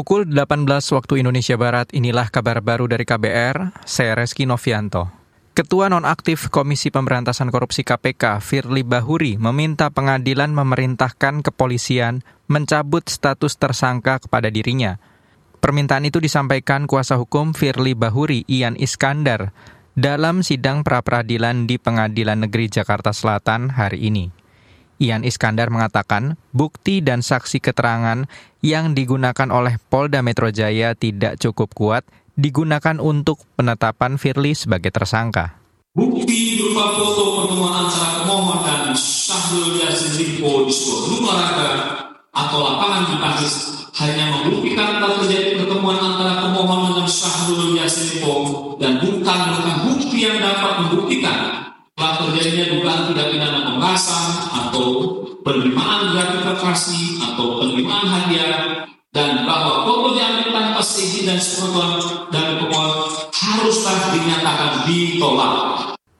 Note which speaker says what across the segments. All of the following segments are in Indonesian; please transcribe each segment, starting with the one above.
Speaker 1: Pukul 18 waktu Indonesia Barat, inilah kabar baru dari KBR, saya Reski Novianto. Ketua Nonaktif Komisi Pemberantasan Korupsi KPK, Firly Bahuri, meminta pengadilan memerintahkan kepolisian mencabut status tersangka kepada dirinya. Permintaan itu disampaikan kuasa hukum Firly Bahuri, Ian Iskandar, dalam sidang pra-peradilan di Pengadilan Negeri Jakarta Selatan hari ini. Ian Iskandar mengatakan bukti dan saksi keterangan yang digunakan oleh Polda Metro Jaya tidak cukup kuat digunakan untuk penetapan Firly sebagai tersangka.
Speaker 2: Bukti berupa foto pertemuan antara pemohon dan Syahrul Yassin Limpo di sebuah rumah atau lapangan di Paris hanya membuktikan telah terjadi pertemuan antara pemohon dengan Syahrul Yassin Limpo dan bukan bukan bukti yang dapat membuktikan telah terjadinya dugaan tidak pidana pembahasan atau penerimaan gratifikasi atau penerimaan hadiah dan bahwa diambil tanpa seizin dan sepengetahuan dari pemohon haruslah dinyatakan ditolak.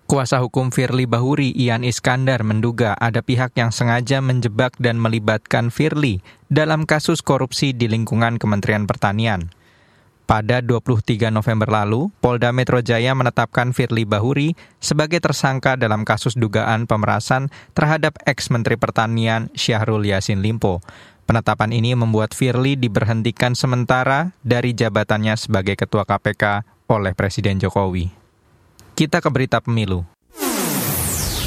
Speaker 1: Kuasa hukum Firly Bahuri Ian Iskandar menduga ada pihak yang sengaja menjebak dan melibatkan Firly dalam kasus korupsi di lingkungan Kementerian Pertanian. Pada 23 November lalu, Polda Metro Jaya menetapkan Firly Bahuri sebagai tersangka dalam kasus dugaan pemerasan terhadap ex-Menteri Pertanian Syahrul Yassin Limpo. Penetapan ini membuat Firly diberhentikan sementara dari jabatannya sebagai Ketua KPK oleh Presiden Jokowi. Kita ke berita pemilu.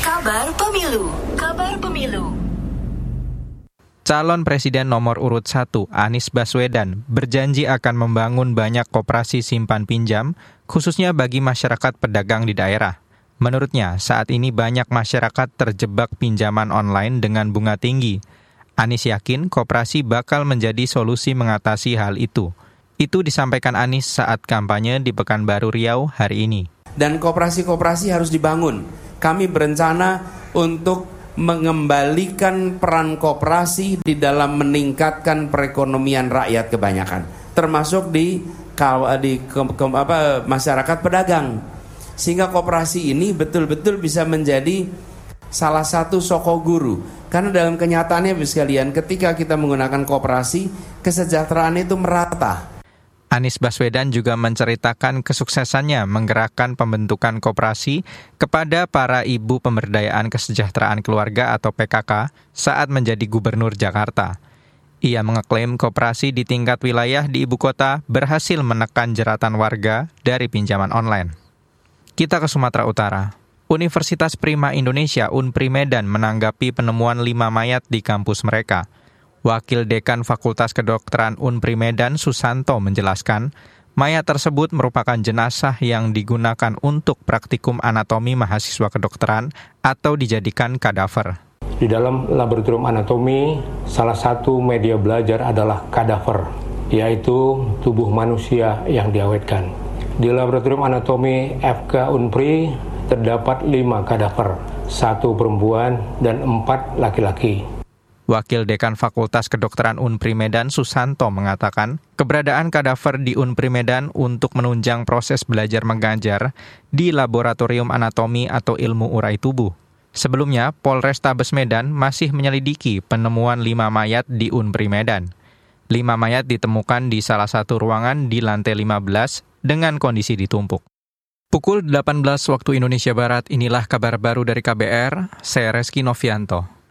Speaker 3: Kabar Pemilu, Kabar Pemilu.
Speaker 1: Calon Presiden nomor urut 1, Anies Baswedan, berjanji akan membangun banyak koperasi simpan pinjam, khususnya bagi masyarakat pedagang di daerah. Menurutnya, saat ini banyak masyarakat terjebak pinjaman online dengan bunga tinggi. Anies yakin koperasi bakal menjadi solusi mengatasi hal itu. Itu disampaikan Anies saat kampanye di Pekanbaru Riau hari ini.
Speaker 4: Dan koperasi-koperasi harus dibangun. Kami berencana untuk mengembalikan peran kooperasi di dalam meningkatkan perekonomian rakyat kebanyakan, termasuk di di ke, ke, apa, masyarakat pedagang, sehingga kooperasi ini betul-betul bisa menjadi salah satu soko guru. Karena dalam kenyataannya, sekalian, ketika kita menggunakan kooperasi, kesejahteraan itu merata
Speaker 1: Anies Baswedan juga menceritakan kesuksesannya menggerakkan pembentukan koperasi kepada para ibu pemberdayaan kesejahteraan keluarga atau PKK saat menjadi gubernur Jakarta. Ia mengeklaim koperasi di tingkat wilayah di ibu kota berhasil menekan jeratan warga dari pinjaman online. Kita ke Sumatera Utara. Universitas Prima Indonesia Unpri Medan menanggapi penemuan lima mayat di kampus mereka – Wakil Dekan Fakultas Kedokteran Unpri Medan Susanto menjelaskan, mayat tersebut merupakan jenazah yang digunakan untuk praktikum anatomi mahasiswa kedokteran atau dijadikan kadaver.
Speaker 5: Di dalam laboratorium anatomi, salah satu media belajar adalah kadaver, yaitu tubuh manusia yang diawetkan. Di laboratorium anatomi FK Unpri terdapat lima kadaver, satu perempuan dan empat laki-laki.
Speaker 1: Wakil Dekan Fakultas Kedokteran Unpri Medan Susanto mengatakan, keberadaan kadaver di Unpri Medan untuk menunjang proses belajar mengajar di Laboratorium Anatomi atau Ilmu Urai Tubuh. Sebelumnya, Polrestabes Medan masih menyelidiki penemuan lima mayat di Unpri Medan. Lima mayat ditemukan di salah satu ruangan di lantai 15 dengan kondisi ditumpuk. Pukul 18 waktu Indonesia Barat, inilah kabar baru dari KBR, saya Reski Novianto.